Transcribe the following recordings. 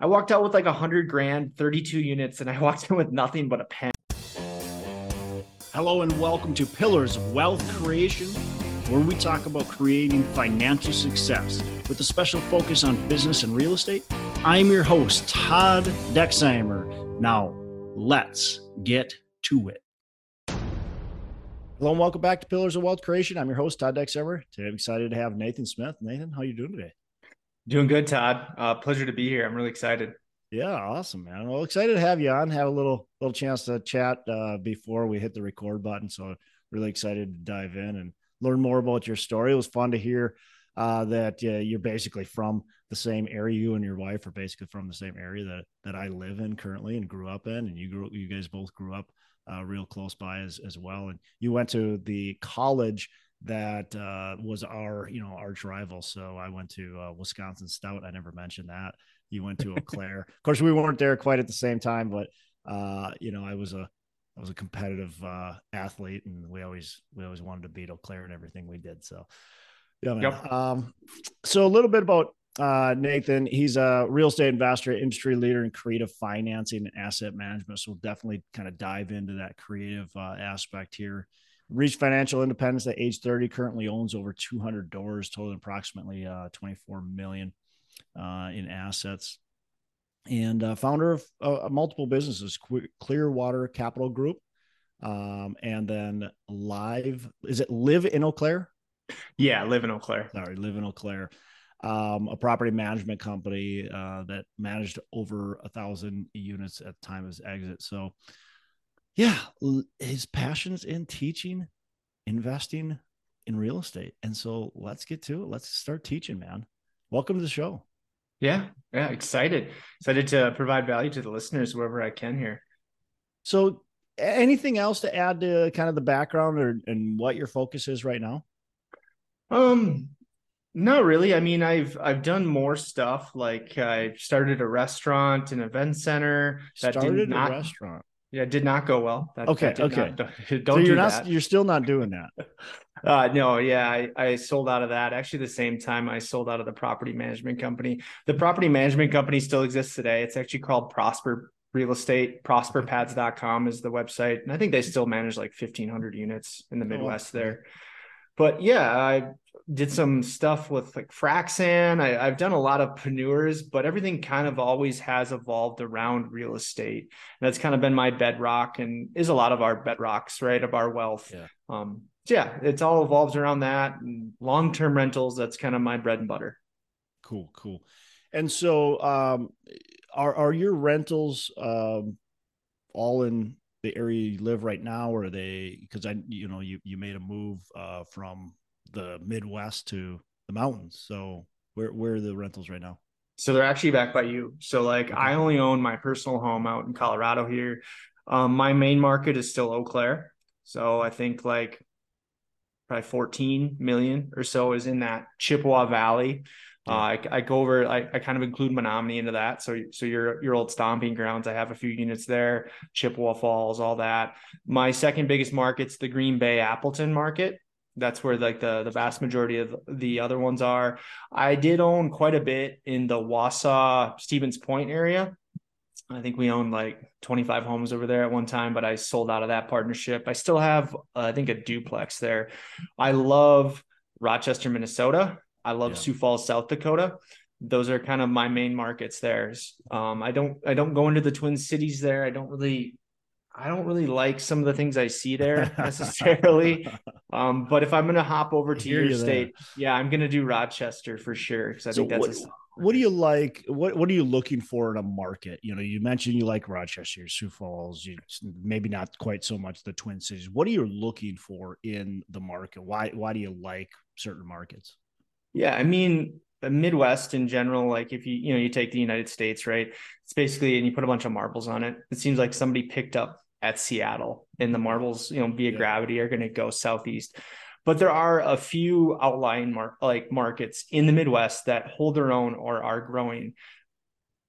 I walked out with like a hundred grand, 32 units, and I walked in with nothing but a pen. Hello and welcome to Pillars of Wealth Creation, where we talk about creating financial success with a special focus on business and real estate. I'm your host, Todd Dexheimer. Now, let's get to it. Hello and welcome back to Pillars of Wealth Creation. I'm your host, Todd Dexheimer. Today I'm excited to have Nathan Smith. Nathan, how are you doing today? Doing good, Todd. Uh, pleasure to be here. I'm really excited. Yeah, awesome, man. Well, excited to have you on. Have a little little chance to chat uh, before we hit the record button. So really excited to dive in and learn more about your story. It was fun to hear uh, that uh, you're basically from the same area. You and your wife are basically from the same area that that I live in currently and grew up in, and you grew you guys both grew up uh, real close by as as well. And you went to the college that uh, was our you know arch rival. So I went to uh, Wisconsin Stout. I never mentioned that. You went to Eau Claire. of course, we weren't there quite at the same time, but uh, you know I was a I was a competitive uh, athlete, and we always we always wanted to beat Eau Claire and everything we did. So yeah, man. Yep. Um, so a little bit about uh, Nathan. He's a real estate investor, industry leader in creative financing and asset management. So we'll definitely kind of dive into that creative uh, aspect here. Reached financial independence at age 30. Currently owns over 200 doors, totaling approximately uh, 24 million uh, in assets. And uh, founder of uh, multiple businesses, Clearwater Capital Group, um, and then Live. Is it Live in Eau Claire? Yeah, Live in Eau Claire. Sorry, Live in Eau Claire um, a property management company uh, that managed over a thousand units at the time of his exit. So, yeah, his passions in teaching, investing in real estate. And so let's get to it. Let's start teaching, man. Welcome to the show. Yeah, yeah, excited. Excited to provide value to the listeners wherever I can here. So, anything else to add to kind of the background or and what your focus is right now? Um, no, really. I mean, I've I've done more stuff. Like I started a restaurant, an event center. That started did not, a restaurant. Yeah, it did not go well. That, okay, that okay. Not, don't, so you're not that. you're still not doing that. uh, no, yeah, I, I sold out of that. Actually, the same time I sold out of the property management company. The property management company still exists today. It's actually called Prosper Real Estate. Prosperpads.com is the website, and I think they still manage like 1,500 units in the oh, Midwest oh, there. But yeah, I did some stuff with like Fraxan. I, have done a lot of panures, but everything kind of always has evolved around real estate. And that's kind of been my bedrock and is a lot of our bedrocks, right? Of our wealth. Yeah. Um, so yeah, it's all evolves around that. Long term rentals, that's kind of my bread and butter. Cool, cool. And so um are are your rentals um all in the area you live right now or are they because i you know you you made a move uh from the Midwest to the mountains. So where where are the rentals right now? So they're actually back by you. So like okay. I only own my personal home out in Colorado here. Um, my main market is still Eau Claire. So I think like probably 14 million or so is in that Chippewa Valley. Uh, I, I, go over, I, I kind of include Menomonie into that. So, so your, your old stomping grounds, I have a few units there, Chippewa Falls, all that. My second biggest market's the Green Bay Appleton market that's where like the the vast majority of the other ones are. I did own quite a bit in the Wausau Stevens Point area. I think we owned like 25 homes over there at one time, but I sold out of that partnership. I still have, uh, I think, a duplex there. I love Rochester, Minnesota. I love yeah. Sioux Falls, South Dakota. Those are kind of my main markets there. Um, I don't, I don't go into the Twin Cities there. I don't really I don't really like some of the things I see there necessarily. um, but if I'm going to hop over to your you state, there. yeah, I'm going to do Rochester for sure because I so think that's. What, what do you like? What What are you looking for in a market? You know, you mentioned you like Rochester, Sioux Falls. You maybe not quite so much the Twin Cities. What are you looking for in the market? Why Why do you like certain markets? Yeah, I mean, the Midwest in general, like if you you know you take the United States, right? It's basically and you put a bunch of marbles on it. It seems like somebody picked up at Seattle, and the marbles, you know, via yeah. gravity are going to go southeast. But there are a few outlying mar- like markets in the Midwest that hold their own or are growing.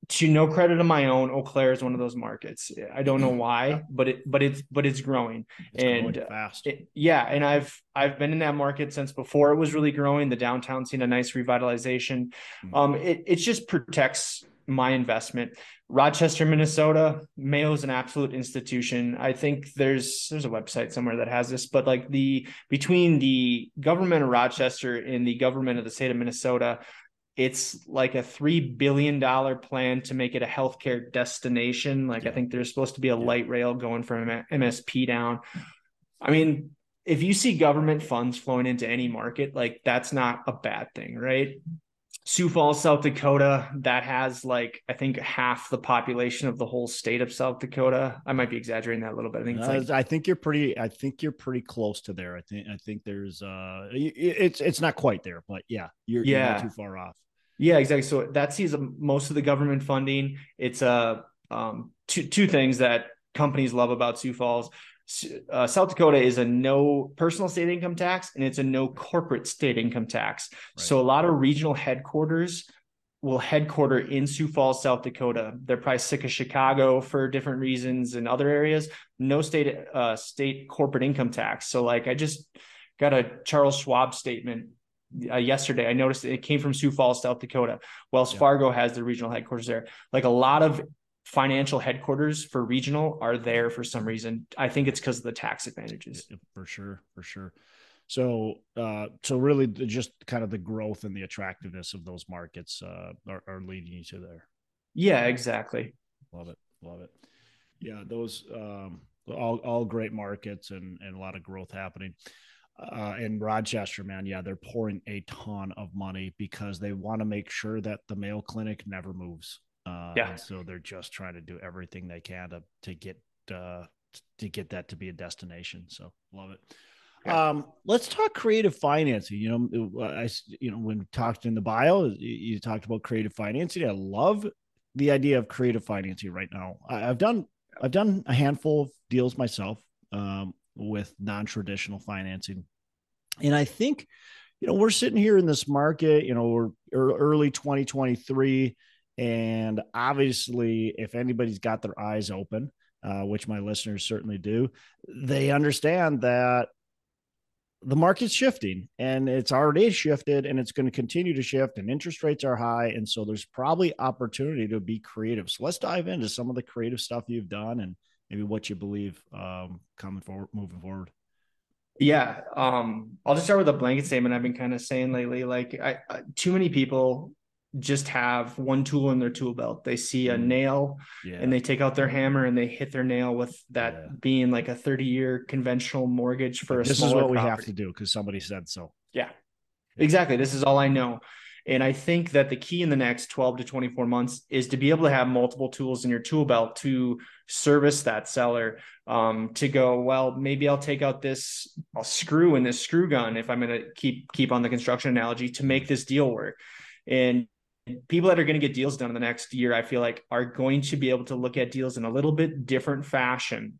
To no credit of my own, Eau Claire is one of those markets. I don't know why, but it but it's but it's growing it's and growing fast. It, yeah, and I've I've been in that market since before it was really growing. The downtown seen a nice revitalization. Mm-hmm. Um, it it just protects my investment. Rochester, Minnesota, Mayo is an absolute institution. I think there's there's a website somewhere that has this, but like the between the government of Rochester and the government of the state of Minnesota, it's like a three billion dollar plan to make it a healthcare destination. Like yeah. I think there's supposed to be a yeah. light rail going from MSP down. I mean, if you see government funds flowing into any market, like that's not a bad thing, right? Sioux Falls, South Dakota, that has like I think half the population of the whole state of South Dakota. I might be exaggerating that a little bit. I think uh, like, I think you're pretty. I think you're pretty close to there. I think I think there's uh, it's it's not quite there, but yeah, you're, yeah. You're not too far off. Yeah, exactly. So that sees most of the government funding. It's uh, um, two two things that companies love about Sioux Falls uh, South Dakota is a no personal state income tax and it's a no corporate state income tax. Right. So a lot of regional headquarters will headquarter in Sioux Falls, South Dakota. They're probably sick of Chicago for different reasons and other areas. No state uh, state corporate income tax. So like I just got a Charles Schwab statement uh, yesterday. I noticed it came from Sioux Falls, South Dakota. Wells yeah. Fargo has the regional headquarters there. Like a lot of financial headquarters for regional are there for some reason. I think it's because of the tax advantages. For sure, for sure. So, uh, so really, the, just kind of the growth and the attractiveness of those markets uh, are, are leading you to there. Yeah, exactly. Love it, love it. Yeah, those um, all all great markets and and a lot of growth happening. Uh, in Rochester, man, yeah, they're pouring a ton of money because they want to make sure that the Mayo Clinic never moves. Uh, yeah. so they're just trying to do everything they can to to get uh, to get that to be a destination. So love it. Yeah. Um, let's talk creative financing. You know, I you know when we talked in the bio, you, talked about creative financing. I love the idea of creative financing right now. I, have done I've done a handful of deals myself um, with non-traditional financing, and I think you know we're sitting here in this market. You know, we're early 2023 and obviously, if anybody's got their eyes open, uh, which my listeners certainly do, they understand that the market's shifting and it's already shifted and it's going to continue to shift and interest rates are high. And so there's probably opportunity to be creative. So let's dive into some of the creative stuff you've done and maybe what you believe um, coming forward moving forward. Yeah um, i'll just start with a blanket statement i've been kind of saying lately. Like I, I, too many people just have one tool in their tool belt. They see a mm. nail yeah. and they take out their hammer and they hit their nail with that yeah. being like a 30 year conventional mortgage for a This is what we have to do because somebody said so. Yeah. Exactly. This is all I know. And I think that the key in the next 12 to 24 months is to be able to have multiple tools in your tool belt to service that seller. Um, to go, well, maybe I'll take out this I'll screw in this screw gun if I'm going to keep keep on the construction analogy to make this deal work. And people that are going to get deals done in the next year, I feel like are going to be able to look at deals in a little bit different fashion.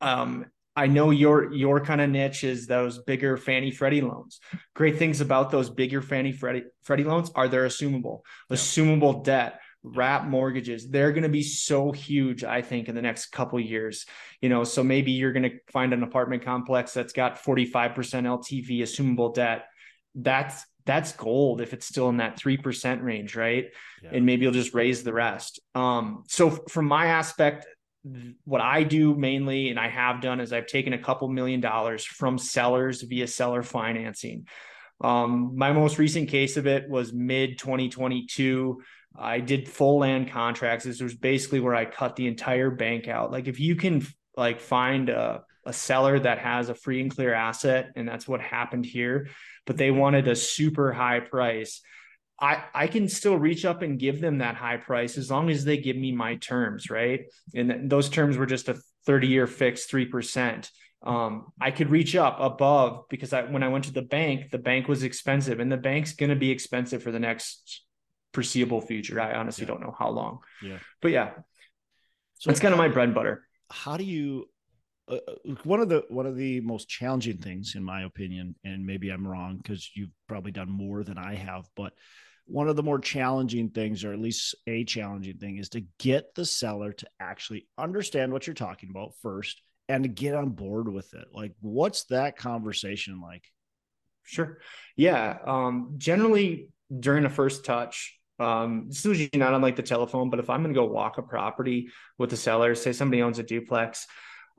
Um, I know your your kind of niche is those bigger Fannie Freddie loans. Great things about those bigger Fannie Freddie Freddie loans are they're assumable, yeah. assumable debt, wrap mortgages. They're going to be so huge, I think, in the next couple years. You know, so maybe you're going to find an apartment complex that's got 45% LTV, assumable debt. That's that's gold if it's still in that 3% range, right? Yeah. And maybe you'll just raise the rest. Um, so from my aspect, what I do mainly, and I have done, is I've taken a couple million dollars from sellers via seller financing. Um, my most recent case of it was mid 2022. I did full land contracts. This was basically where I cut the entire bank out. Like if you can like find a, a seller that has a free and clear asset, and that's what happened here but they wanted a super high price. I, I can still reach up and give them that high price as long as they give me my terms, right? And those terms were just a 30 year fixed 3%. Um, I could reach up above because I, when I went to the bank, the bank was expensive and the bank's going to be expensive for the next foreseeable future. I honestly yeah. don't know how long. Yeah. But yeah. So it's kind of my bread and butter. How do you uh, uh, one of the one of the most challenging things in my opinion and maybe i'm wrong because you've probably done more than i have but one of the more challenging things or at least a challenging thing is to get the seller to actually understand what you're talking about first and to get on board with it. Like what's that conversation like? Sure. Yeah um generally during a first touch Um, it's usually not on like the telephone, but if I'm going to go walk a property with the seller, say somebody owns a duplex,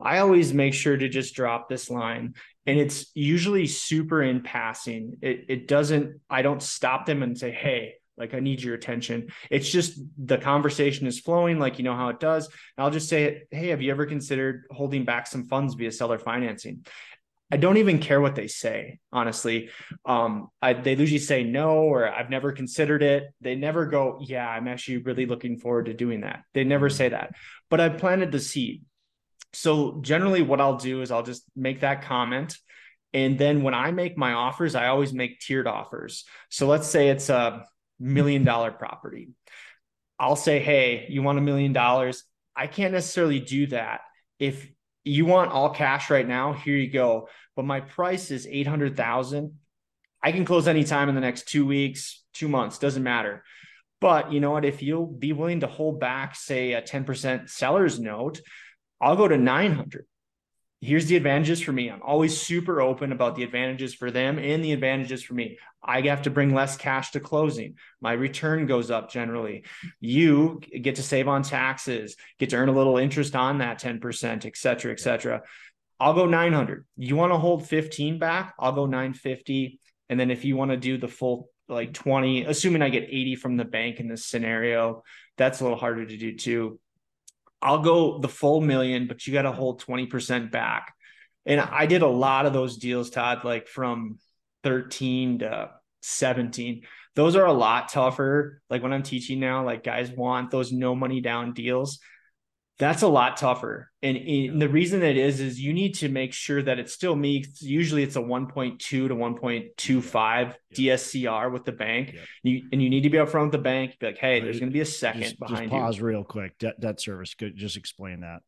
I always make sure to just drop this line. And it's usually super in passing. It, it doesn't, I don't stop them and say, hey, like I need your attention. It's just the conversation is flowing, like you know how it does. And I'll just say, hey, have you ever considered holding back some funds via seller financing? I don't even care what they say, honestly. Um, I, they usually say no, or I've never considered it. They never go, yeah, I'm actually really looking forward to doing that. They never say that, but I planted the seed. So generally, what I'll do is I'll just make that comment. And then when I make my offers, I always make tiered offers. So let's say it's a million dollar property. I'll say, hey, you want a million dollars? I can't necessarily do that if you want all cash right now, here you go. But my price is 800,000. I can close anytime in the next two weeks, two months, doesn't matter. But you know what? If you'll be willing to hold back, say a 10% seller's note, I'll go to 900 here's the advantages for me. I'm always super open about the advantages for them and the advantages for me. I have to bring less cash to closing. My return goes up generally. You get to save on taxes, get to earn a little interest on that 10%, et cetera, et cetera. I'll go 900. You want to hold 15 back? I'll go 950. And then if you want to do the full like 20, assuming I get 80 from the bank in this scenario, that's a little harder to do too. I'll go the full million, but you got to hold 20% back. And I did a lot of those deals, Todd, like from 13 to 17. Those are a lot tougher. Like when I'm teaching now, like guys want those no money down deals that's a lot tougher. And, and, the reason it is, is you need to make sure that it still meets, usually it's a 1.2 to 1.25 yeah. DSCR with the bank. Yeah. You, and you need to be upfront with the bank, be like, hey, there's going to be a second just, behind just pause you. real quick. Debt, debt service. Could Just explain that.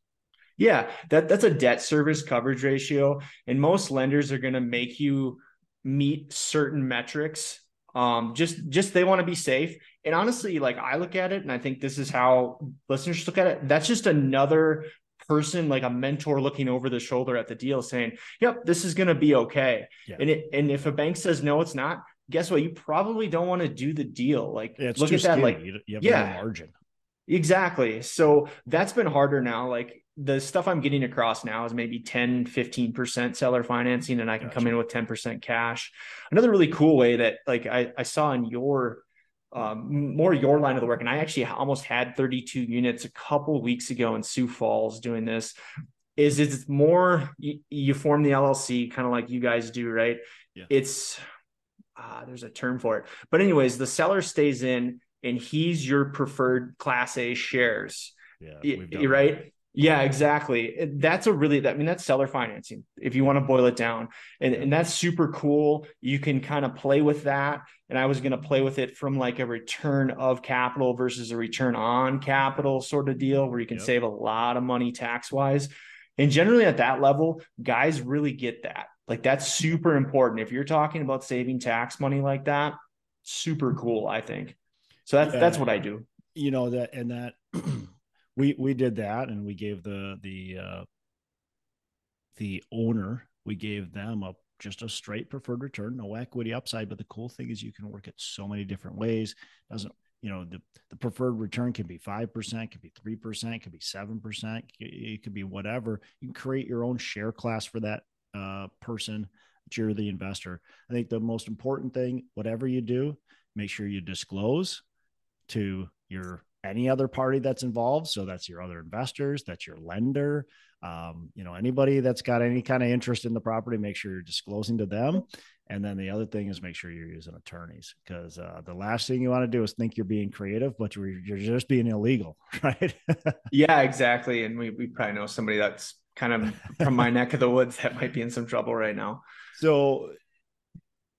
Yeah, that, that's a debt service coverage ratio. And most lenders are going to make you meet certain metrics um just just they want to be safe and honestly, like I look at it and I think this is how listeners look at it. That's just another person, like a mentor looking over the shoulder at the deal saying, Yep, this is gonna be okay. Yeah. And it and if a bank says no, it's not, guess what? You probably don't want to do the deal. Like yeah, look at that, like you have yeah, no margin. Exactly. So that's been harder now. Like the stuff I'm getting across now is maybe 10, 15% seller financing, and I can gotcha. come in with 10% cash. Another really cool way that like I, I saw in your um, more your line of the work. And I actually almost had 32 units a couple weeks ago in Sioux Falls doing this. Is it's more you, you form the LLC kind of like you guys do, right? Yeah. It's uh, there's a term for it, but anyways, the seller stays in and he's your preferred Class A shares. Yeah, right. Yeah, exactly. That's a really I mean that's seller financing if you want to boil it down. And and that's super cool. You can kind of play with that. And I was going to play with it from like a return of capital versus a return on capital sort of deal where you can yep. save a lot of money tax wise. And generally at that level, guys really get that. Like that's super important. If you're talking about saving tax money like that, super cool, I think. So that's yeah, that's what I do. You know that and that we we did that and we gave the the uh the owner we gave them a just a straight preferred return no equity upside. But the cool thing is you can work it so many different ways. Doesn't you know the, the preferred return can be 5% can be 3% can be 7% it could be whatever. You can create your own share class for that uh, person that you're the investor. I think the most important thing whatever you do make sure you disclose to your any other party that's involved. So that's your other investors, that's your lender, um, you know, anybody that's got any kind of interest in the property, make sure you're disclosing to them. And then the other thing is make sure you're using attorneys because uh, the last thing you want to do is think you're being creative, but you're, you're just being illegal, right? yeah, exactly. And we, we probably know somebody that's kind of from my neck of the woods that might be in some trouble right now. So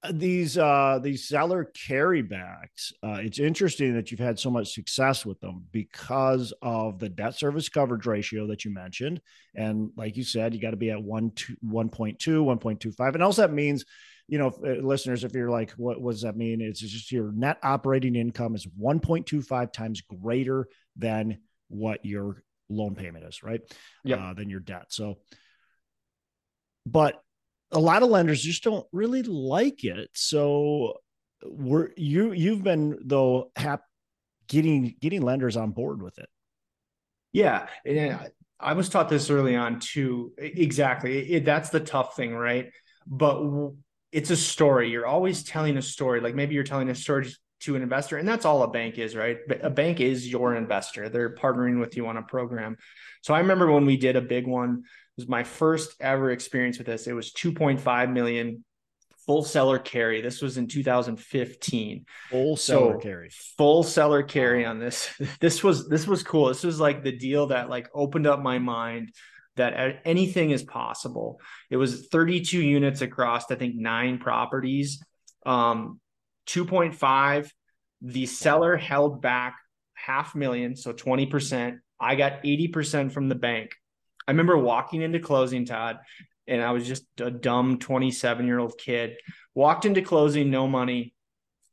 these uh these seller carrybacks uh it's interesting that you've had so much success with them because of the debt service coverage ratio that you mentioned. And like you said you got to be at 1 2 1.2 1.25 and also that means you know uh, listeners if you're like what, what does that mean? It's just your net operating income is 1.25 times greater than what your loan payment is right? Yeah uh, than your debt. So but a lot of lenders just don't really like it. So we're you you've been though hap, getting getting lenders on board with it. Yeah, and I was taught this early on too. Exactly, it, that's the tough thing, right? But it's a story. You're always telling a story. Like maybe you're telling a story to an investor, and that's all a bank is, right? But a bank is your investor. They're partnering with you on a program. So I remember when we did a big one. Was my first ever experience with this. It was 2.5 million full seller carry. This was in 2015. Full seller so, carry. Full seller carry on this. This was this was cool. This was like the deal that like opened up my mind that anything is possible. It was 32 units across I think 9 properties. Um 2.5 the seller held back half million, so 20%. I got 80% from the bank. I remember walking into closing, Todd, and I was just a dumb 27 year old kid. Walked into closing, no money.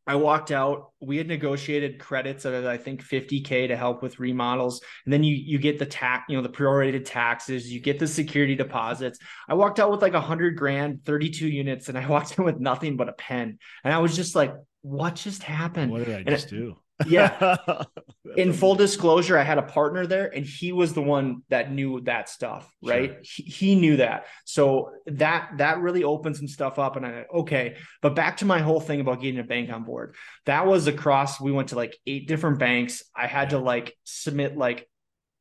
I walked out. We had negotiated credits of I think 50k to help with remodels, and then you you get the tax, you know, the prorated taxes. You get the security deposits. I walked out with like a hundred grand, 32 units, and I walked in with nothing but a pen. And I was just like, "What just happened? What did I just do?" Yeah. In full disclosure, I had a partner there and he was the one that knew that stuff, right? Sure. He, he knew that. So that that really opened some stuff up and I okay, but back to my whole thing about getting a bank on board. That was across we went to like eight different banks. I had to like submit like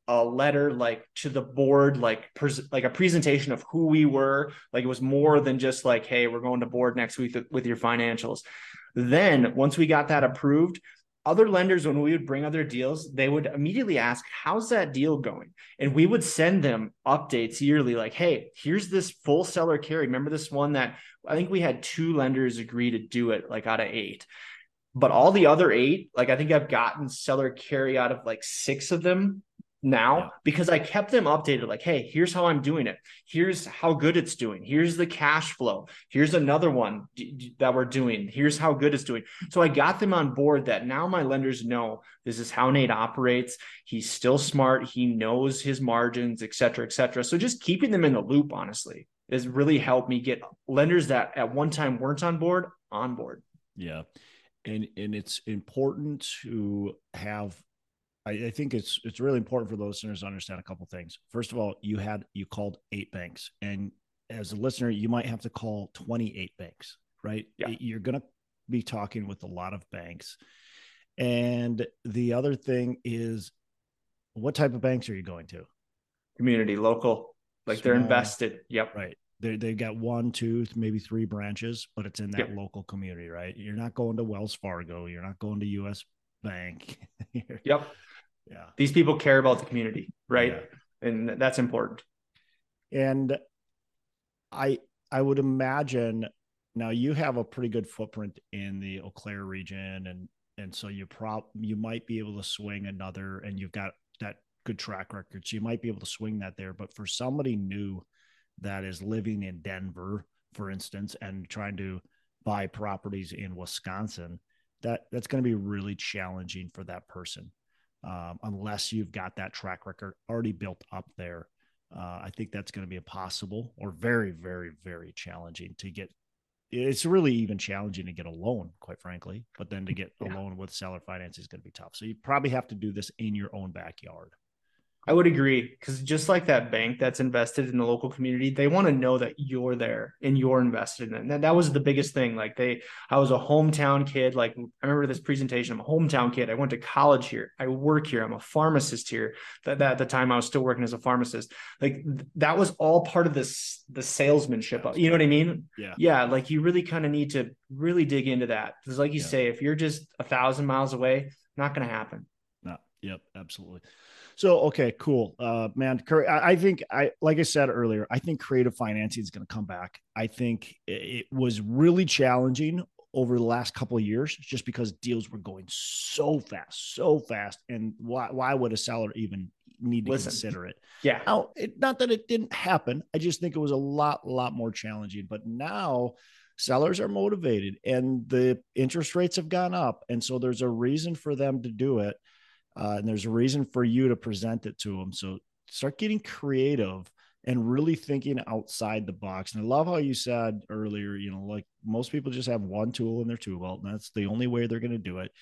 a letter like to the board like pres- like a presentation of who we were like it was more than just like hey we're going to board next week with your financials then once we got that approved other lenders when we would bring other deals they would immediately ask how's that deal going? And we would send them updates yearly like hey here's this full seller carry. Remember this one that i think we had two lenders agree to do it like out of eight. But all the other eight like i think i've gotten seller carry out of like six of them now yeah. because I kept them updated like, hey, here's how I'm doing it. Here's how good it's doing. Here's the cash flow. Here's another one that we're doing. Here's how good it's doing. So I got them on board that now my lenders know this is how Nate operates. He's still smart. He knows his margins, et cetera, et cetera. So just keeping them in the loop, honestly, has really helped me get lenders that at one time weren't on board on board. Yeah. And, and it's important to have I, I, think it's it's really important for the listeners to understand a couple things. First of all, you had you called eight banks, and as a listener, you might have to call 28 banks, right? Yeah. You're gonna be talking with a lot of banks. And the other thing is what type of banks are you going to? Community, local, like Small, they're invested. Yep. Right. They they've got one, two, maybe three branches, but it's in that yep. local community, right? You're not going to Wells Fargo. You're not going to US Bank. yep yeah. These people care about the community right? Yeah. and that's important. And i i would imagine now you have a pretty good footprint in the eau claire region and and so you prob you might be able to swing another and you've got that good track record so you might be able to swing that there. But for somebody new that is living in denver for instance and trying to buy properties in wisconsin that that's going to be really challenging for that person um, unless you've got that track record already built up there. Uh, I think that's going to be impossible or very, very, very challenging to get. It's really even challenging to get a loan, quite frankly. But then to get a loan with seller finance is going to be tough. So you probably have to do this in your own backyard. I would agree because just like that bank that's invested in the local community, they want to know that you're there and you're invested in it. And that, that was the biggest thing. Like they, I was a hometown kid. Like I remember this presentation. I'm a hometown kid. I went to college here. I work here. I'm a pharmacist here. That, that at the time I was still working as a pharmacist. Like that was all part of this the salesmanship. Of, You know what I mean? Yeah. Yeah. Like you really kind of need to really dig into that because, like you yeah. say, if you're just a thousand miles away, not going to happen. No. Yep. Absolutely. So okay, cool, uh, man. I, I think I like I said earlier. I think creative financing is going to come back. I think it was really challenging over the last couple of years just because deals were going so fast, so fast. And why why would a seller even need to Listen, consider it? Yeah. Now, it, not that it didn't happen. I just think it was a lot, lot more challenging. But now sellers are motivated and the interest rates have gone up. And so there's a reason for them to do it. Uh, and there's a reason for you to present it to them. So start getting creative and really thinking outside the box. And I love how you said earlier, you know, like most people just have one tool in their tool belt, and that's the only way they're going to do it.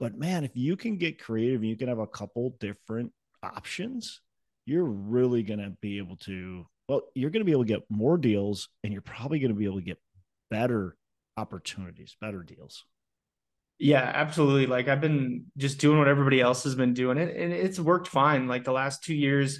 but man, if you can get creative you can have a couple different options, you're really going to be able to, well, you're going to be able to get more deals and you're probably going to be able to get better opportunities, better deals. Yeah, absolutely. Like I've been just doing what everybody else has been doing it and it's worked fine. Like the last 2 years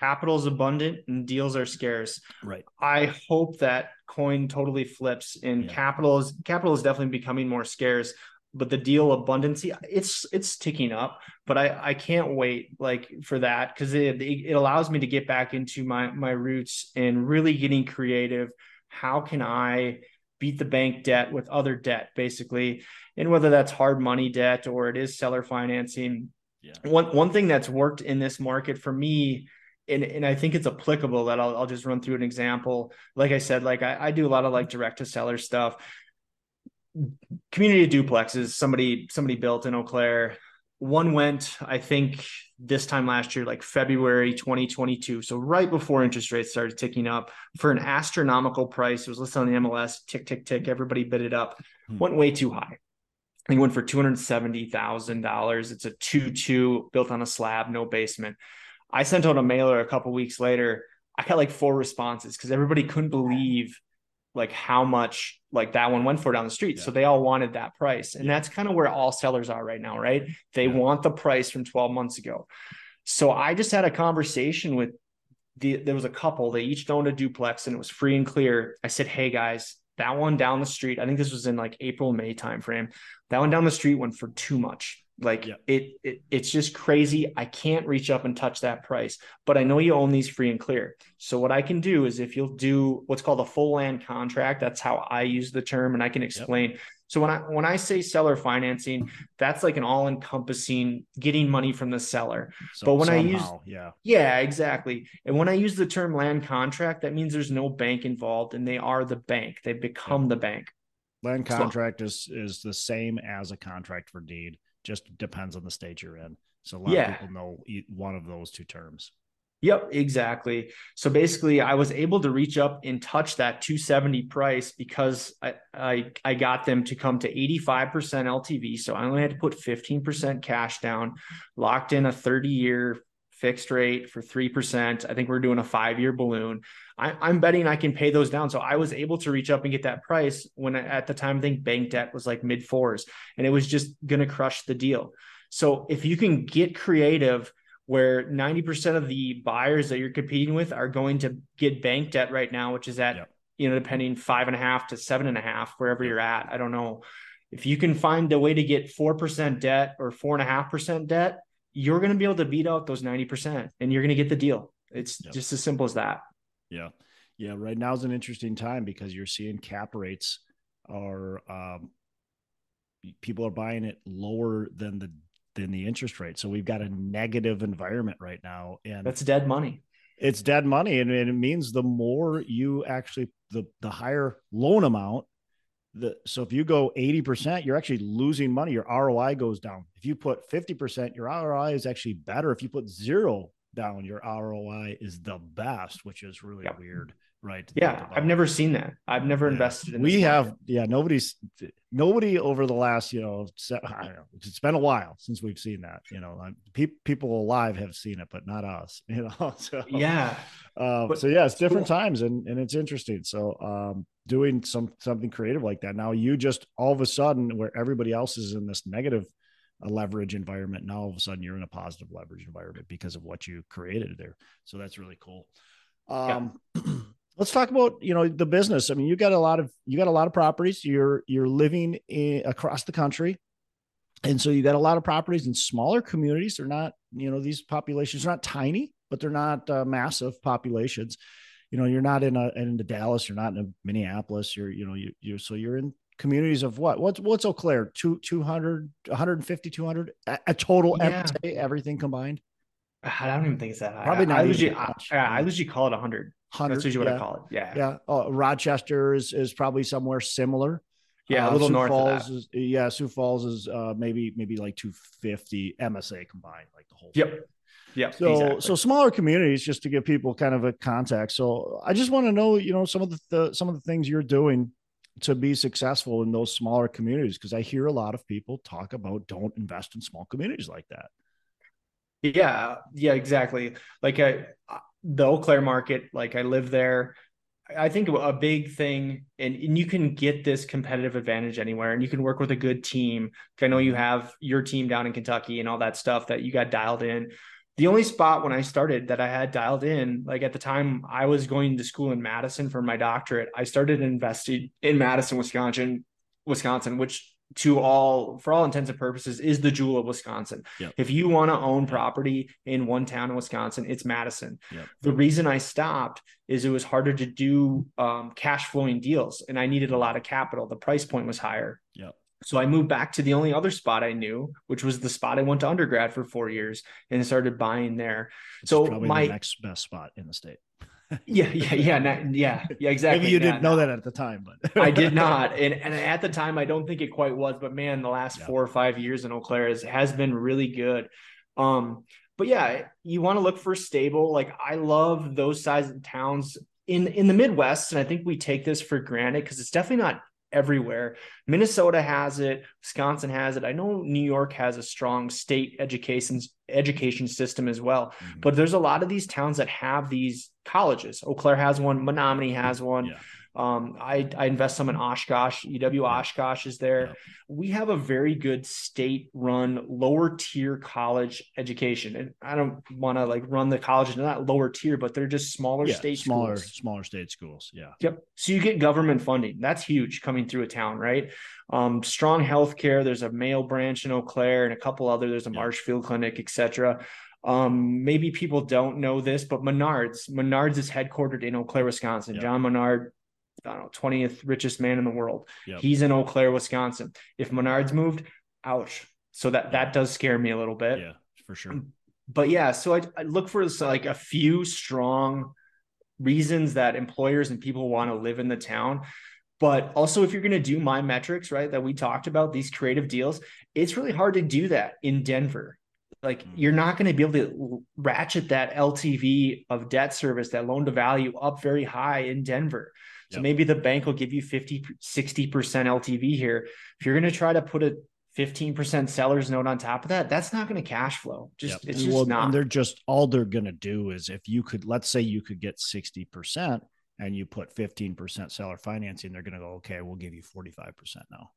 capital is abundant and deals are scarce. Right. I hope that coin totally flips and yeah. capital is capital is definitely becoming more scarce but the deal abundancy it's it's ticking up but i i can't wait like for that because it, it allows me to get back into my my roots and really getting creative how can i beat the bank debt with other debt basically and whether that's hard money debt or it is seller financing yeah. one one thing that's worked in this market for me and, and I think it's applicable that I'll, I'll just run through an example. Like I said, like I, I do a lot of like direct to seller stuff community duplexes somebody somebody built in Eau Claire. One went, I think, this time last year, like February 2022. So right before interest rates started ticking up for an astronomical price. It was listed on the MLS, tick, tick, tick. Everybody bid it up. Hmm. Went way too high. I think went for $270,000. It's a 2-2 built on a slab, no basement. I sent out a mailer a couple weeks later. I got like four responses because everybody couldn't believe like how much like that one went for down the street. Yeah. So they all wanted that price. And that's kind of where all sellers are right now, right? They yeah. want the price from 12 months ago. So I just had a conversation with the there was a couple, they each owned a duplex and it was free and clear. I said, Hey guys, that one down the street, I think this was in like April, May timeframe. That one down the street went for too much. Like yeah. it, it, it's just crazy. I can't reach up and touch that price, but I know you own these free and clear. So what I can do is if you'll do what's called a full land contract, that's how I use the term, and I can explain. Yep. So when I when I say seller financing, that's like an all encompassing getting money from the seller. So but when somehow, I use yeah yeah exactly, and when I use the term land contract, that means there's no bank involved, and they are the bank. They become the bank. Land contract so, is is the same as a contract for deed just depends on the state you're in. So a lot yeah. of people know one of those two terms. Yep, exactly. So basically, I was able to reach up and touch that 270 price because I, I, I got them to come to 85% LTV. So I only had to put 15% cash down, locked in a 30 year fixed rate for 3%. I think we're doing a five year balloon. I, am betting I can pay those down. So I was able to reach up and get that price when at the time I think bank debt was like mid fours and it was just going to crush the deal. So if you can get creative where 90% of the buyers that you're competing with are going to get bank debt right now, which is at, you know, depending five and a half to seven and a half, wherever you're at. I don't know. If you can find a way to get 4% debt or four and a half percent debt, you're going to be able to beat out those 90% and you're going to get the deal. It's yep. just as simple as that. Yeah. Yeah. Right now is an interesting time because you're seeing cap rates are, um, people are buying it lower than the, than the interest rate. So we've got a negative environment right now. And that's dead money. It's dead money. And, and it means the more you actually, the, the higher loan amount, the, so if you go 80%, you're actually losing money. Your ROI goes down. If you put 50%, your ROI is actually better. If you put zero down, your ROI is the best, which is really yep. weird, right? Yeah, I've never seen that. I've never yeah. invested in. We have, yeah. Nobody's nobody over the last, you know, I don't know. It's been a while since we've seen that. You know, pe- people alive have seen it, but not us. You know, so yeah. Um, but, so yeah, it's different cool. times, and and it's interesting. So um, doing some something creative like that. Now you just all of a sudden, where everybody else is in this negative a leverage environment. Now all of a sudden you're in a positive leverage environment because of what you created there. So that's really cool. Um, yeah. let's talk about you know the business. I mean, you got a lot of you got a lot of properties. You're you're living in, across the country, and so you got a lot of properties in smaller communities. They're not you know these populations are not tiny, but they're not uh, massive populations. You know, you're not in a in Dallas. You're not in a Minneapolis. You're you know you you so you're in communities of what? What's what's Eau Claire? Two, 200, 150, 200, a, a total yeah. everything combined? I don't even think it's that high. Probably not. I, usually, I, I, usually call it 100. 100 That's usually yeah. what I call it. Yeah. Yeah. Oh, Rochester is, is probably somewhere similar. Yeah, uh, a little Sioux north Falls Is, yeah, Sioux Falls is uh, maybe maybe like 250 MSA combined, like the whole. Yep. Thing. Yeah. So exactly. so smaller communities, just to give people kind of a context. So I just want to know, you know, some of the, the some of the things you're doing to be successful in those smaller communities? Because I hear a lot of people talk about don't invest in small communities like that. Yeah, yeah, exactly. Like I, the Eau Claire market, like I live there. I think a big thing, and, and you can get this competitive advantage anywhere, and you can work with a good team. I know you have your team down in Kentucky and all that stuff that you got dialed in. The only spot when I started that I had dialed in, like at the time I was going to school in Madison for my doctorate, I started investing in Madison, Wisconsin, Wisconsin, which to all for all intents and purposes is the jewel of Wisconsin. Yep. If you want to own property in one town in Wisconsin, it's Madison. Yep. The reason I stopped is it was harder to do um, cash flowing deals and I needed a lot of capital. The price point was higher. Yep. So I moved back to the only other spot I knew, which was the spot I went to undergrad for four years and started buying there. So my next best spot in the state yeah, yeah, yeah, not, yeah, yeah, exactly. Maybe you didn't know that at the time, but I did not, and and at the time I don't think it quite was. But man, the last yeah. four or five years in Eau Claire has, has been really good. Um, but yeah, you want to look for stable. Like I love those size of towns in in the Midwest, and I think we take this for granted because it's definitely not everywhere. Minnesota has it, Wisconsin has it. I know New York has a strong state education education system as well. Mm-hmm. But there's a lot of these towns that have these colleges. Eau Claire has one, Menomonie has one. Yeah. Um, I, I invest some in Oshkosh. UW Oshkosh is there. We have a very good state run lower tier college education. And I don't want to like run the college, they're not lower tier, but they're just smaller yeah, state smaller, schools. smaller state schools. Yeah. Yep. So you get government funding. That's huge coming through a town, right? Um, strong healthcare. There's a Mayo branch in Eau Claire and a couple other, there's a Marshfield Clinic, etc. Um, maybe people don't know this, but Menards, Menards is headquartered in Eau Claire, Wisconsin. Yep. John Menard, I don't know, 20th richest man in the world. Yep. He's in Eau Claire, Wisconsin. If Menards moved, ouch. So that that does scare me a little bit. Yeah, for sure. But yeah, so I, I look for this, like a few strong reasons that employers and people want to live in the town. But also, if you're going to do my metrics, right, that we talked about, these creative deals, it's really hard to do that in Denver. Like mm. you're not going to be able to ratchet that LTV of debt service, that loan to value up very high in Denver. So yep. maybe the bank will give you 50, 60% LTV here. If you're going to try to put a 15% seller's note on top of that, that's not going to cash flow. Just yep. it's just well, not. And they're just all they're going to do is if you could, let's say you could get 60% and you put 15% seller financing, they're going to go, okay, we'll give you 45% now.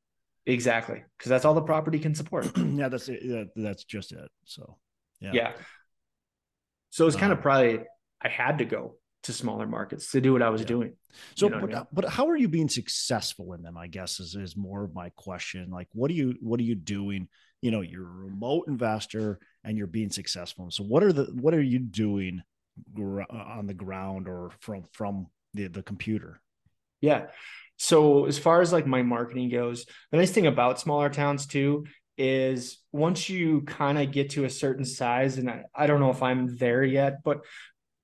Exactly. Cause that's all the property can support. yeah. That's it. That's just it. So, yeah. Yeah. So it's kind of um, probably, I had to go to smaller markets to do what I was yeah. doing. So, you know but, I mean? but how are you being successful in them? I guess is, is more of my question. Like, what are you, what are you doing? You know, you're a remote investor and you're being successful. So what are the, what are you doing uh, on the ground or from, from the, the computer? Yeah. So as far as like my marketing goes, the nice thing about smaller towns too is once you kind of get to a certain size, and I, I don't know if I'm there yet, but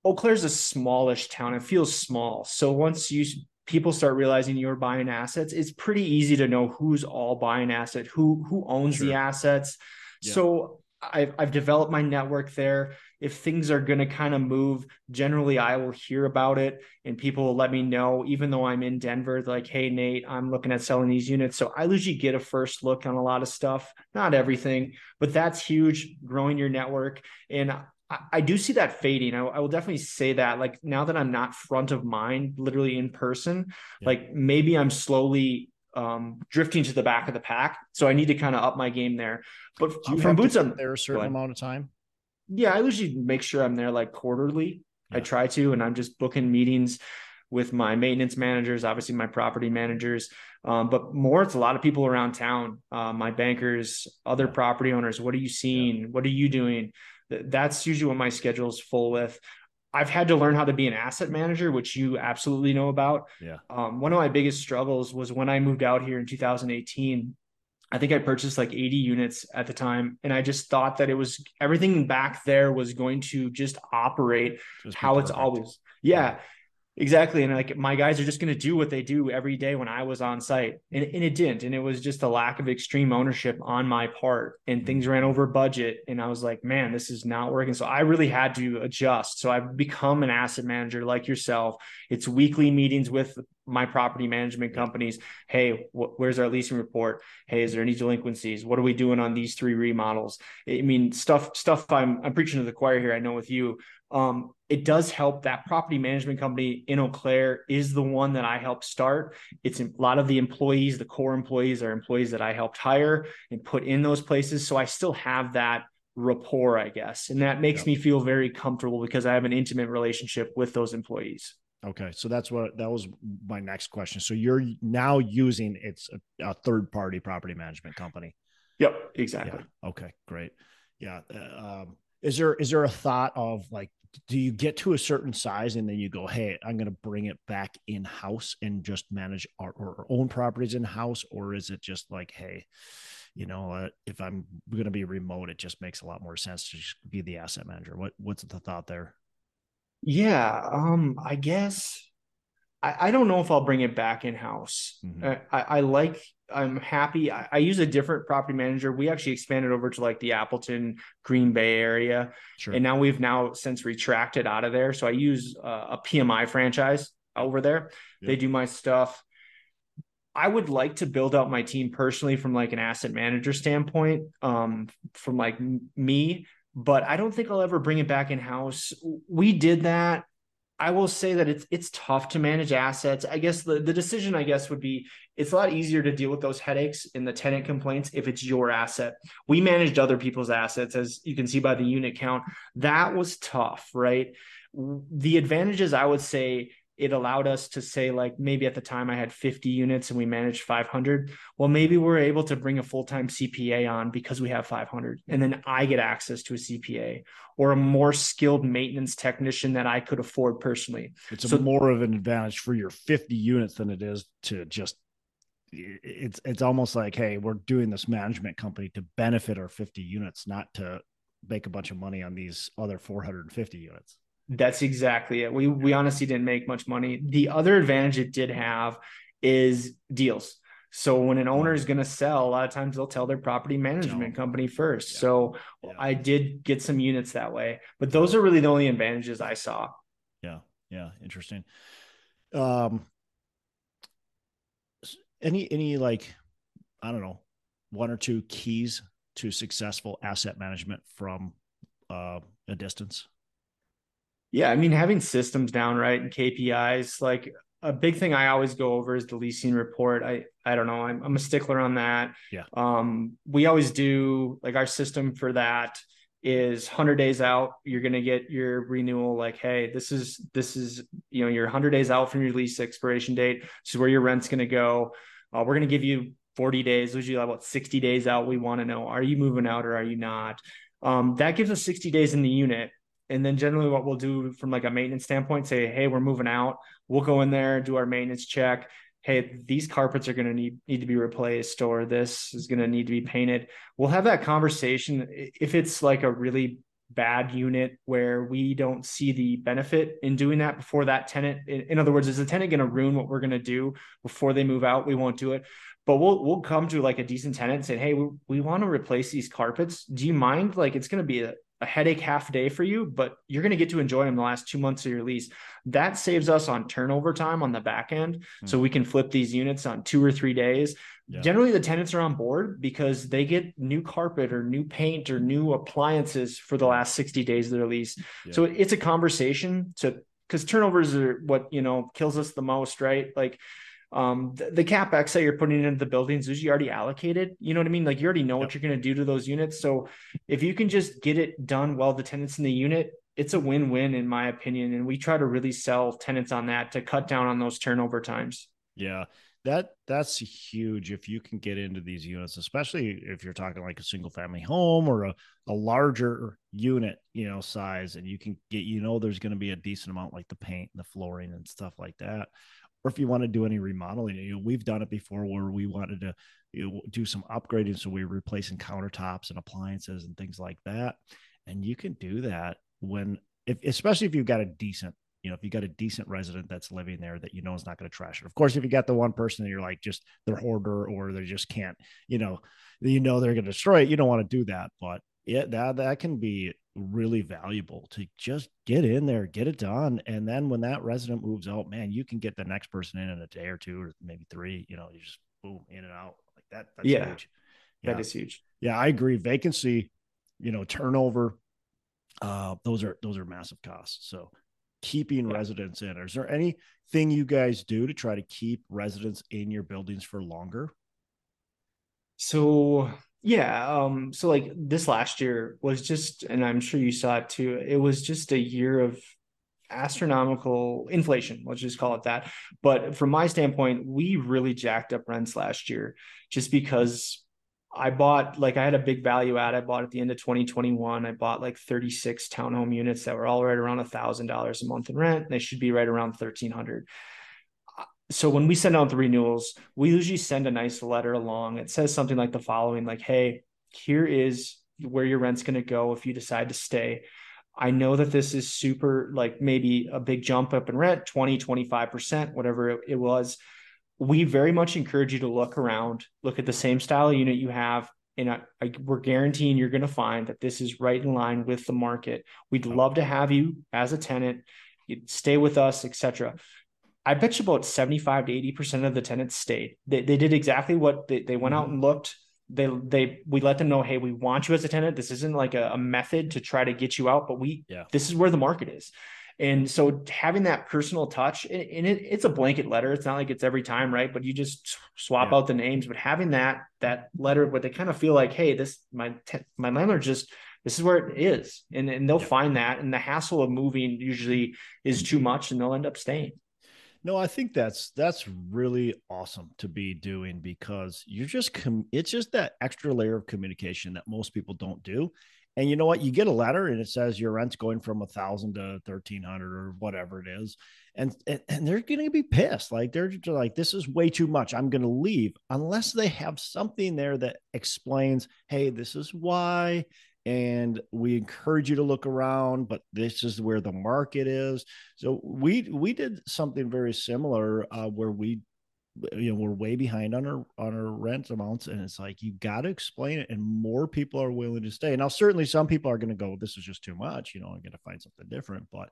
Eau Claire's a smallish town. It feels small. So once you people start realizing you're buying assets, it's pretty easy to know who's all buying asset, who who owns sure. the assets. Yeah. So I've I've developed my network there. If things are going to kind of move, generally I will hear about it and people will let me know. Even though I'm in Denver, like, hey Nate, I'm looking at selling these units. So I usually get a first look on a lot of stuff, not everything, but that's huge. Growing your network, and I, do see that fading. I, I, will definitely say that. Like now that I'm not front of mind, literally in person, yeah. like maybe I'm slowly um, drifting to the back of the pack. So I need to kind of up my game there. But from boots on there a certain amount of time. Yeah, I usually make sure I'm there like quarterly. Yeah. I try to, and I'm just booking meetings with my maintenance managers, obviously my property managers, um, but more it's a lot of people around town, uh, my bankers, other property owners. What are you seeing? Yeah. What are you doing? That's usually what my schedule is full with. I've had to learn how to be an asset manager, which you absolutely know about. Yeah. Um, one of my biggest struggles was when I moved out here in 2018. I think I purchased like 80 units at the time. And I just thought that it was everything back there was going to just operate just how it's always. Yeah. Exactly. And like my guys are just going to do what they do every day when I was on site. And, and it didn't. And it was just a lack of extreme ownership on my part. And mm-hmm. things ran over budget. And I was like, man, this is not working. So I really had to adjust. So I've become an asset manager like yourself. It's weekly meetings with my property management companies. Hey, wh- where's our leasing report? Hey, is there any delinquencies? What are we doing on these three remodels? I mean, stuff stuff. I'm I'm preaching to the choir here. I know with you, um, it does help that property management company in Eau Claire is the one that I helped start. It's a lot of the employees, the core employees are employees that I helped hire and put in those places. So I still have that rapport, I guess. And that makes yep. me feel very comfortable because I have an intimate relationship with those employees. Okay. So that's what that was my next question. So you're now using it's a, a third party property management company. Yep, exactly. Yeah. Okay, great. Yeah. Uh, um, is there is there a thought of like do you get to a certain size and then you go hey i'm going to bring it back in house and just manage our, our own properties in house or is it just like hey you know uh, if i'm going to be remote it just makes a lot more sense to just be the asset manager what what's the thought there yeah um i guess I, I don't know if I'll bring it back in house. Mm-hmm. I, I, like, I'm happy. I, I, use a different property manager. We actually expanded over to like the Appleton, Green Bay area. Sure. And now we've now since retracted out of there. So I use uh, a PMI franchise over there. Yep. They do my stuff. I would like to build out my team personally from like an asset manager standpoint, um, from like me, but I don't think I'll ever bring it back in house. We did that I will say that it's it's tough to manage assets. I guess the, the decision, I guess, would be it's a lot easier to deal with those headaches in the tenant complaints if it's your asset. We managed other people's assets, as you can see by the unit count. That was tough, right? The advantages I would say it allowed us to say like maybe at the time I had 50 units and we managed 500. Well, maybe we're able to bring a full-time CPA on because we have 500 and then I get access to a CPA or a more skilled maintenance technician that I could afford personally. It's so, more of an advantage for your 50 units than it is to just it's it's almost like hey, we're doing this management company to benefit our 50 units, not to make a bunch of money on these other 450 units. That's exactly it. We we honestly didn't make much money. The other advantage it did have is deals. So when an owner is going to sell, a lot of times they'll tell their property management company first. Yeah. So yeah. I did get some units that way, but those are really the only advantages I saw. Yeah. Yeah. Interesting. Um, any, any like, I don't know, one or two keys to successful asset management from uh, a distance? Yeah, I mean, having systems down right and KPIs, like a big thing I always go over is the leasing report. I I don't know, I'm I'm a stickler on that. Yeah. Um, we always do like our system for that is 100 days out you're going to get your renewal like hey this is this is you know you're 100 days out from your lease expiration date this is where your rent's going to go uh, we're going to give you 40 days which you have about 60 days out we want to know are you moving out or are you not um, that gives us 60 days in the unit and then generally what we'll do from like a maintenance standpoint say hey we're moving out we'll go in there do our maintenance check. Hey these carpets are going to need need to be replaced or this is going to need to be painted. We'll have that conversation. If it's like a really bad unit where we don't see the benefit in doing that before that tenant in, in other words is the tenant going to ruin what we're going to do before they move out? We won't do it. But we'll we'll come to like a decent tenant and say hey we, we want to replace these carpets. Do you mind? Like it's going to be a, a headache half day for you, but you're going to get to enjoy them the last two months of your lease. That saves us on turnover time on the back end. Mm-hmm. So we can flip these units on two or three days. Yeah. Generally, the tenants are on board because they get new carpet or new paint or new appliances for the last 60 days of their lease. Yeah. So it's a conversation to because turnovers are what you know kills us the most, right? Like um, the, the, capex that you're putting into the buildings is you already allocated. You know what I mean? Like you already know what you're going to do to those units. So if you can just get it done while the tenants in the unit, it's a win-win in my opinion. And we try to really sell tenants on that to cut down on those turnover times. Yeah. That that's huge if you can get into these units, especially if you're talking like a single family home or a, a larger unit, you know, size, and you can get, you know, there's going to be a decent amount like the paint and the flooring and stuff like that or if you want to do any remodeling, you know, we've done it before where we wanted to you know, do some upgrading. So we are replacing countertops and appliances and things like that. And you can do that when, if, especially if you've got a decent, you know, if you got a decent resident that's living there that you know is not going to trash it. Of course, if you got the one person that you're like just they're hoarder or they just can't, you know, you know they're going to destroy it. You don't want to do that, but yeah, that that can be really valuable to just get in there, get it done. And then when that resident moves out, man, you can get the next person in in a day or two or maybe three, you know, you just boom in and out like that. That's yeah. huge. Yeah. That is huge. Yeah. I agree. Vacancy, you know, turnover, uh, those are, those are massive costs. So keeping yeah. residents in, is there anything you guys do to try to keep residents in your buildings for longer? So yeah, um, so like this last year was just, and I'm sure you saw it too. It was just a year of astronomical inflation, let's just call it that. But from my standpoint, we really jacked up rents last year just because I bought like I had a big value add. I bought at the end of 2021. I bought like 36 townhome units that were all right around a thousand dollars a month in rent. They should be right around 1300 so when we send out the renewals, we usually send a nice letter along. It says something like the following like, hey, here is where your rent's going to go if you decide to stay. I know that this is super, like maybe a big jump up in rent, 20, 25%, whatever it, it was. We very much encourage you to look around, look at the same style unit you have, and I, I, we're guaranteeing you're going to find that this is right in line with the market. We'd love to have you as a tenant. You'd stay with us, etc. I bet you about 75 to 80% of the tenants stayed. They, they did exactly what they, they went mm-hmm. out and looked. They, they, we let them know, Hey, we want you as a tenant. This isn't like a, a method to try to get you out, but we, yeah. this is where the market is. And so having that personal touch and, and it, it's a blanket letter. It's not like it's every time, right. But you just swap yeah. out the names, but having that, that letter, but they kind of feel like, Hey, this, my, te- my landlord just, this is where it is. And, and they'll yeah. find that. And the hassle of moving usually is too much and they'll end up staying. No, I think that's that's really awesome to be doing because you're just com- it's just that extra layer of communication that most people don't do. And you know what? You get a letter and it says your rent's going from a thousand to thirteen hundred or whatever it is, and and, and they're going to be pissed. Like they're just like, this is way too much. I'm going to leave unless they have something there that explains, hey, this is why, and we encourage you to look around but this is where the market is. So we we did something very similar uh, where we you know we're way behind on our on our rent amounts and it's like you got to explain it and more people are willing to stay. Now certainly some people are going to go this is just too much you know i'm going to find something different. But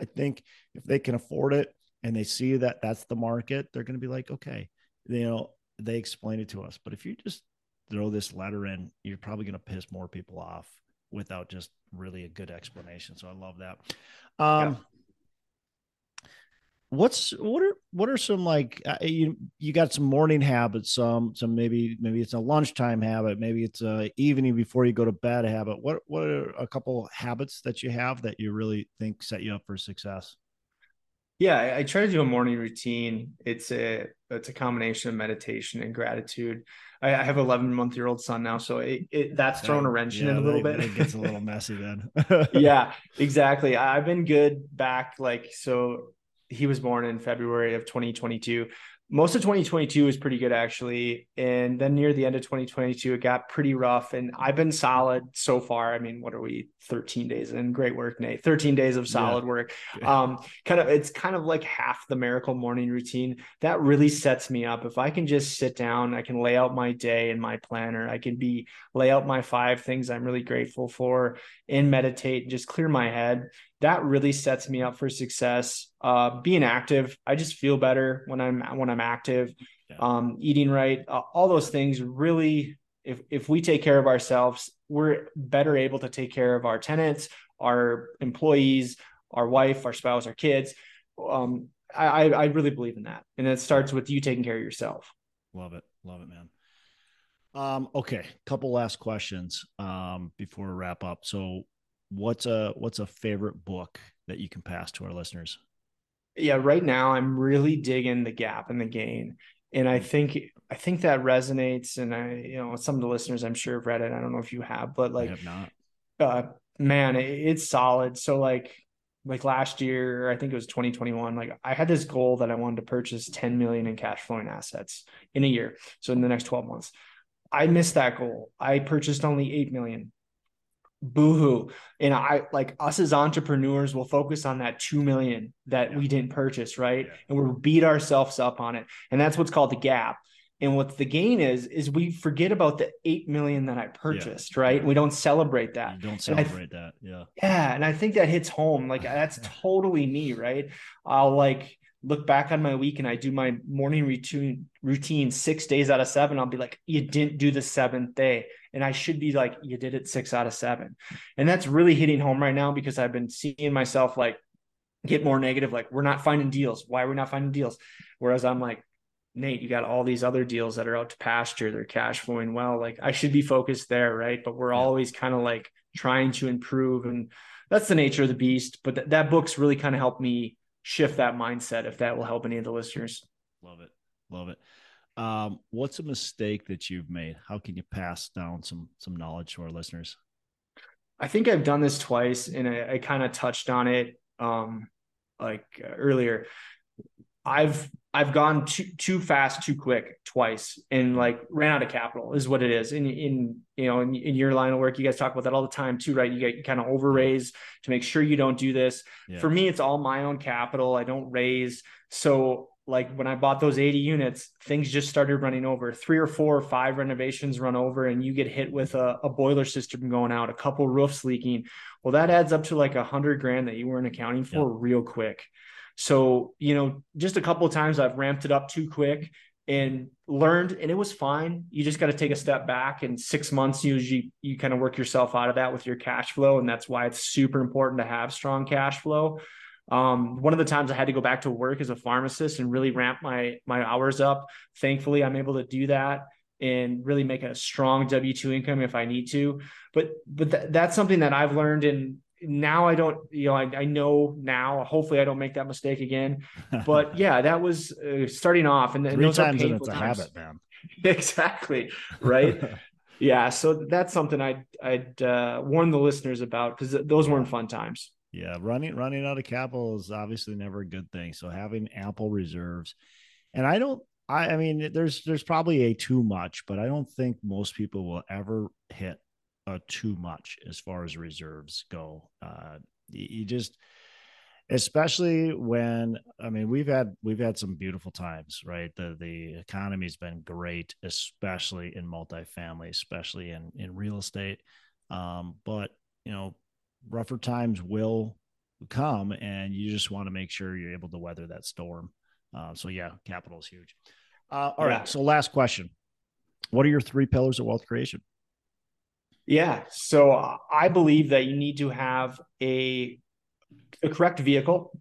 i think if they can afford it and they see that that's the market they're going to be like okay you know they explain it to us. But if you just throw this letter in, you're probably going to piss more people off without just really a good explanation. So I love that. Um, yeah. What's what are what are some like uh, you you got some morning habits some some maybe maybe it's a lunchtime habit maybe it's a evening before you go to bed habit what what are a couple habits that you have that you really think set you up for success yeah, I, I, try to do a morning routine. It's a it's a combination of meditation and gratitude. I, I have 11 month year old son now, so it, it that's thrown a wrench yeah, in it a little bit. It gets a little messy then. yeah, exactly. I've been good back like so. He was born in February of 2022 most of 2022 was pretty good actually and then near the end of 2022 it got pretty rough and i've been solid so far. I mean what are we 13 days in? Great work nate. 13 days of solid yeah. work um kind of it's kind of like half the miracle morning routine. That really sets me up. If i can just sit down i can lay out my day in my planner. I can be lay out my five things i'm really grateful for and meditate and just clear my head that really sets me up for success. Uh, being active, I just feel better when I'm when I'm active. Yeah. Um, eating right, uh, all those things really. If if we take care of ourselves, we're better able to take care of our tenants, our employees, our wife, our spouse, our kids. Um, I I really believe in that, and it starts with you taking care of yourself. Love it, love it, man. Um, okay, couple last questions um, before we wrap up. So, what's a what's a favorite book that you can pass to our listeners? Yeah, right now I'm really digging the gap and the gain. And I think I think that resonates. And I, you know, some of the listeners I'm sure have read it. I don't know if you have, but like have uh man, it, it's solid. So like like last year, I think it was 2021, like I had this goal that I wanted to purchase 10 million in cash flowing assets in a year. So in the next 12 months. I missed that goal. I purchased only 8 million boohoo and i like us as entrepreneurs will focus on that 2 million that yeah. we didn't purchase right yeah. and we'll beat ourselves up on it and that's what's called the gap And what the gain is, is we forget about the eight million that I purchased, yeah. right? We don't celebrate that. You don't celebrate th- that. Yeah. Yeah. And I think that hits home. Like that's totally me, right? I'll like look back on my week and I do my morning routine routine six days out of seven. I'll be like, you didn't do the seventh day. And I should be like, you did it six out of seven. And that's really hitting home right now because I've been seeing myself like get more negative. Like, we're not finding deals. Why are we not finding deals? Whereas I'm like, Nate, you got all these other deals that are out to pasture, they're cash flowing well. Like I should be focused there, right? But we're yeah. always kind of like trying to improve. And that's the nature of the beast. But th- that book's really kind of helped me shift that mindset if that will help any of the listeners. Love it. Love it. Um, what's a mistake that you've made? How can you pass down some some knowledge to our listeners? I think I've done this twice and I, I kind of touched on it um like uh, earlier. I've I've gone too too fast, too quick twice, and like ran out of capital is what it is. In in you know in, in your line of work, you guys talk about that all the time too, right? You get you kind of over raise to make sure you don't do this. Yeah. For me, it's all my own capital. I don't raise. So like when I bought those 80 units, things just started running over. Three or four or five renovations run over, and you get hit with a, a boiler system going out, a couple roofs leaking. Well, that adds up to like a hundred grand that you weren't accounting for yeah. real quick. So, you know, just a couple of times I've ramped it up too quick and learned and it was fine. You just got to take a step back and 6 months usually you kind of work yourself out of that with your cash flow and that's why it's super important to have strong cash flow. Um, one of the times I had to go back to work as a pharmacist and really ramp my my hours up. Thankfully, I'm able to do that and really make a strong W two income if I need to. But but th- that's something that I've learned in now I don't, you know, I, I, know now. Hopefully, I don't make that mistake again. But yeah, that was uh, starting off, and, and those times are painful it's times. a habit, man. exactly right. yeah, so that's something I'd I'd uh, warn the listeners about because those weren't fun times. Yeah, running running out of capital is obviously never a good thing. So having ample reserves, and I don't. I, I mean, there's there's probably a too much, but I don't think most people will ever hit uh, too much as far as reserves go. Uh, you just, especially when I mean we've had we've had some beautiful times, right? The the economy's been great, especially in multifamily, especially in in real estate. Um, but you know, rougher times will come, and you just want to make sure you're able to weather that storm. Uh, so yeah, capital is huge. Uh, all yeah. right. So last question: What are your three pillars of wealth creation? Yeah. So uh, I believe that you need to have a, a correct vehicle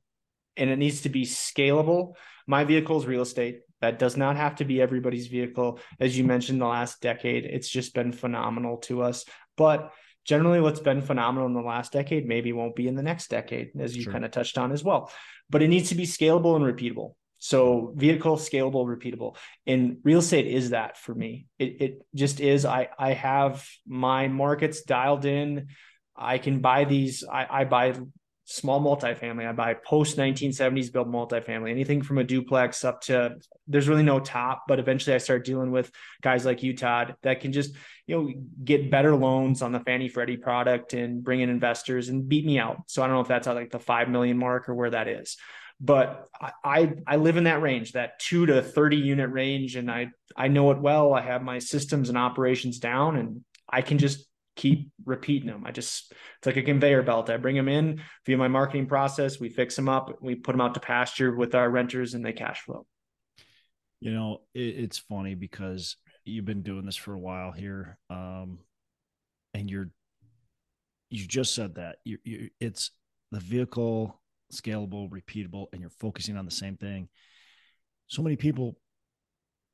and it needs to be scalable. My vehicle is real estate. That does not have to be everybody's vehicle. As you mentioned, the last decade, it's just been phenomenal to us. But generally, what's been phenomenal in the last decade maybe won't be in the next decade, as you sure. kind of touched on as well. But it needs to be scalable and repeatable. So vehicle scalable, repeatable. And real estate is that for me. It it just is. I I have my markets dialed in. I can buy these. I, I buy small multifamily. I buy post 1970s built multifamily, anything from a duplex up to there's really no top, but eventually I start dealing with guys like you, Todd, that can just, you know, get better loans on the Fannie Freddie product and bring in investors and beat me out. So I don't know if that's at like the 5 million mark or where that is but I I live in that range, that two to thirty unit range, and I I know it well. I have my systems and operations down, and I can just keep repeating them. I just it's like a conveyor belt. I bring them in via my marketing process. We fix them up. We put them out to pasture with our renters, and they cash flow. You know, it, it's funny because you've been doing this for a while here, um, and you're you just said that you you it's the vehicle scalable, repeatable, and you're focusing on the same thing. So many people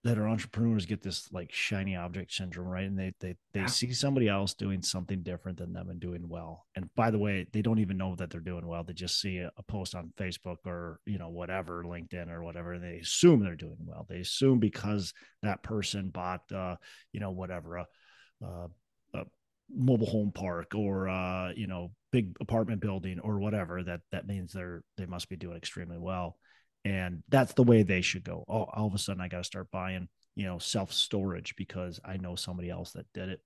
that are entrepreneurs get this like shiny object syndrome, right? And they they they yeah. see somebody else doing something different than them and doing well. And by the way, they don't even know that they're doing well. They just see a, a post on Facebook or you know whatever, LinkedIn or whatever, and they assume they're doing well. They assume because that person bought uh, you know whatever a, a, a mobile home park or uh, you know big apartment building or whatever that that means they're they must be doing extremely well. And that's the way they should go. All of a sudden i got to start buying you know self storage because i know somebody else that did it.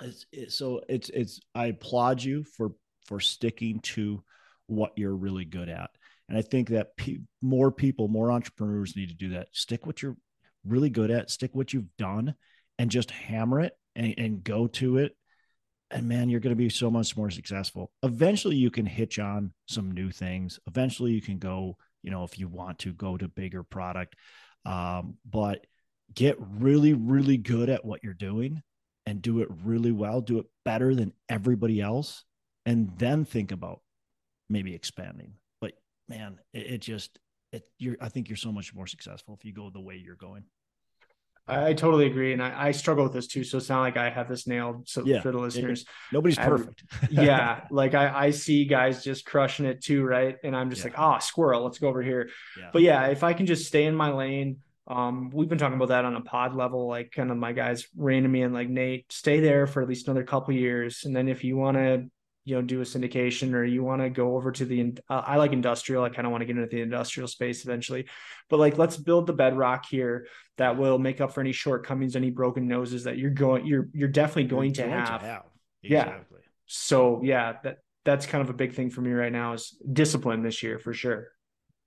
It's, it, so it's it's i applaud you for for sticking to what you're really good at. And i think that pe- more people more entrepreneurs need to do that. Stick what you're really good at, stick what you've done and just hammer it and, and go to it. And man, you're going to be so much more successful. Eventually, you can hitch on some new things. Eventually, you can go, you know, if you want to go to bigger product. Um, but get really, really good at what you're doing and do it really well, do it better than everybody else, and then think about maybe expanding. But man, it, it just it you're I think you're so much more successful if you go the way you're going. I totally agree, and I, I, struggle with this too. So it's not like I have this nailed. So yeah, for the listeners, nobody's perfect. yeah, like I, I see guys just crushing it too, right? And I'm just yeah. like, ah, oh, squirrel, let's go over here. Yeah. But yeah, if I can just stay in my lane, um, we've been talking about that on a pod level, like kind of my guys reining me in, like Nate, stay there for at least another couple years, and then if you want to you know do a syndication or you want to go over to the uh, i like industrial i kind of want to get into the industrial space eventually but like let's build the bedrock here that will make up for any shortcomings any broken noses that you're going you're you're definitely going, you're to, going have. to, have. Exactly. yeah so yeah that that's kind of a big thing for me right now is discipline this year for sure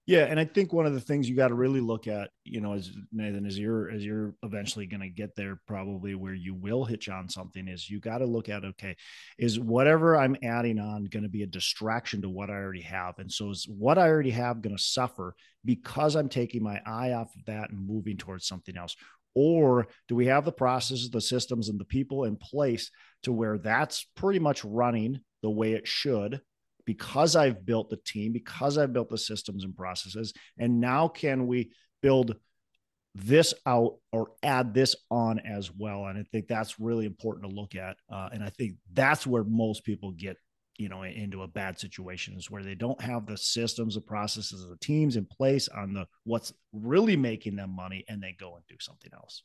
yeah, and I think one of the things you got to really look at, you know, as Nathan, as you're as you're eventually going to get there, probably where you will hitch on something is you got to look at okay, is whatever I'm adding on going to be a distraction to what I already have, and so is what I already have going to suffer because I'm taking my eye off of that and moving towards something else, or do we have the processes, the systems, and the people in place to where that's pretty much running the way it should because I've built the team, because I've built the systems and processes. And now can we build this out or add this on as well? And I think that's really important to look at. Uh, and I think that's where most people get you know into a bad situation is where they don't have the systems the processes the teams in place on the what's really making them money and they go and do something else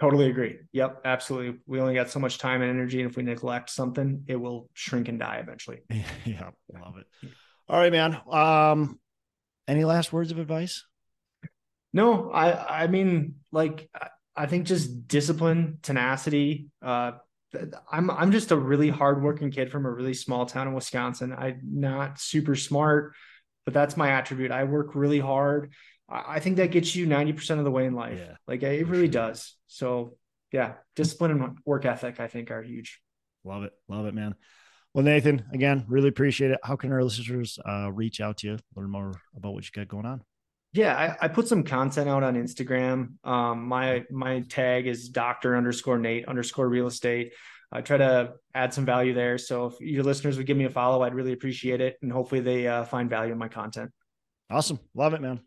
Totally agree. Yep, absolutely. We only got so much time and energy, and if we neglect something, it will shrink and die eventually. yeah, love it. All right, man. Um, any last words of advice? No, I I mean, like I think just discipline, tenacity. Uh, I'm I'm just a really hardworking kid from a really small town in Wisconsin. I'm not super smart, but that's my attribute. I work really hard. I think that gets you 90% of the way in life. Yeah, like it really sure. does. So yeah, discipline and work ethic, I think are huge. Love it. Love it, man. Well, Nathan, again, really appreciate it. How can our listeners uh, reach out to you, learn more about what you got going on? Yeah, I, I put some content out on Instagram. Um, my my tag is doctor underscore Nate underscore real estate. I try to add some value there. So if your listeners would give me a follow, I'd really appreciate it. And hopefully they uh, find value in my content. Awesome. Love it, man.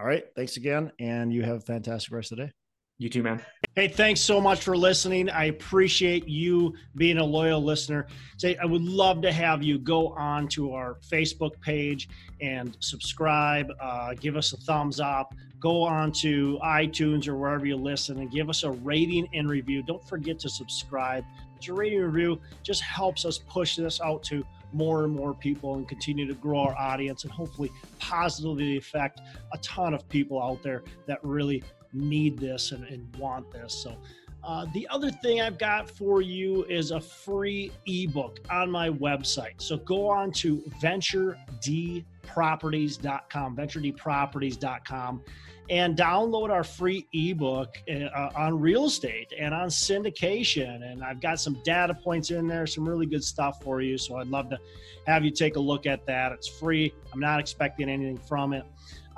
All right. Thanks again. And you have a fantastic rest of the day. You too, man. Hey, thanks so much for listening. I appreciate you being a loyal listener. Say, I would love to have you go on to our Facebook page and subscribe. Uh, give us a thumbs up. Go on to iTunes or wherever you listen and give us a rating and review. Don't forget to subscribe. Your rating review just helps us push this out to more and more people and continue to grow our audience and hopefully positively affect a ton of people out there that really need this and, and want this. So, uh, the other thing I've got for you is a free ebook on my website. So go on to venturedproperties.com, venturedproperties.com and download our free ebook uh, on real estate and on syndication. And I've got some data points in there, some really good stuff for you. So I'd love to have you take a look at that. It's free. I'm not expecting anything from it.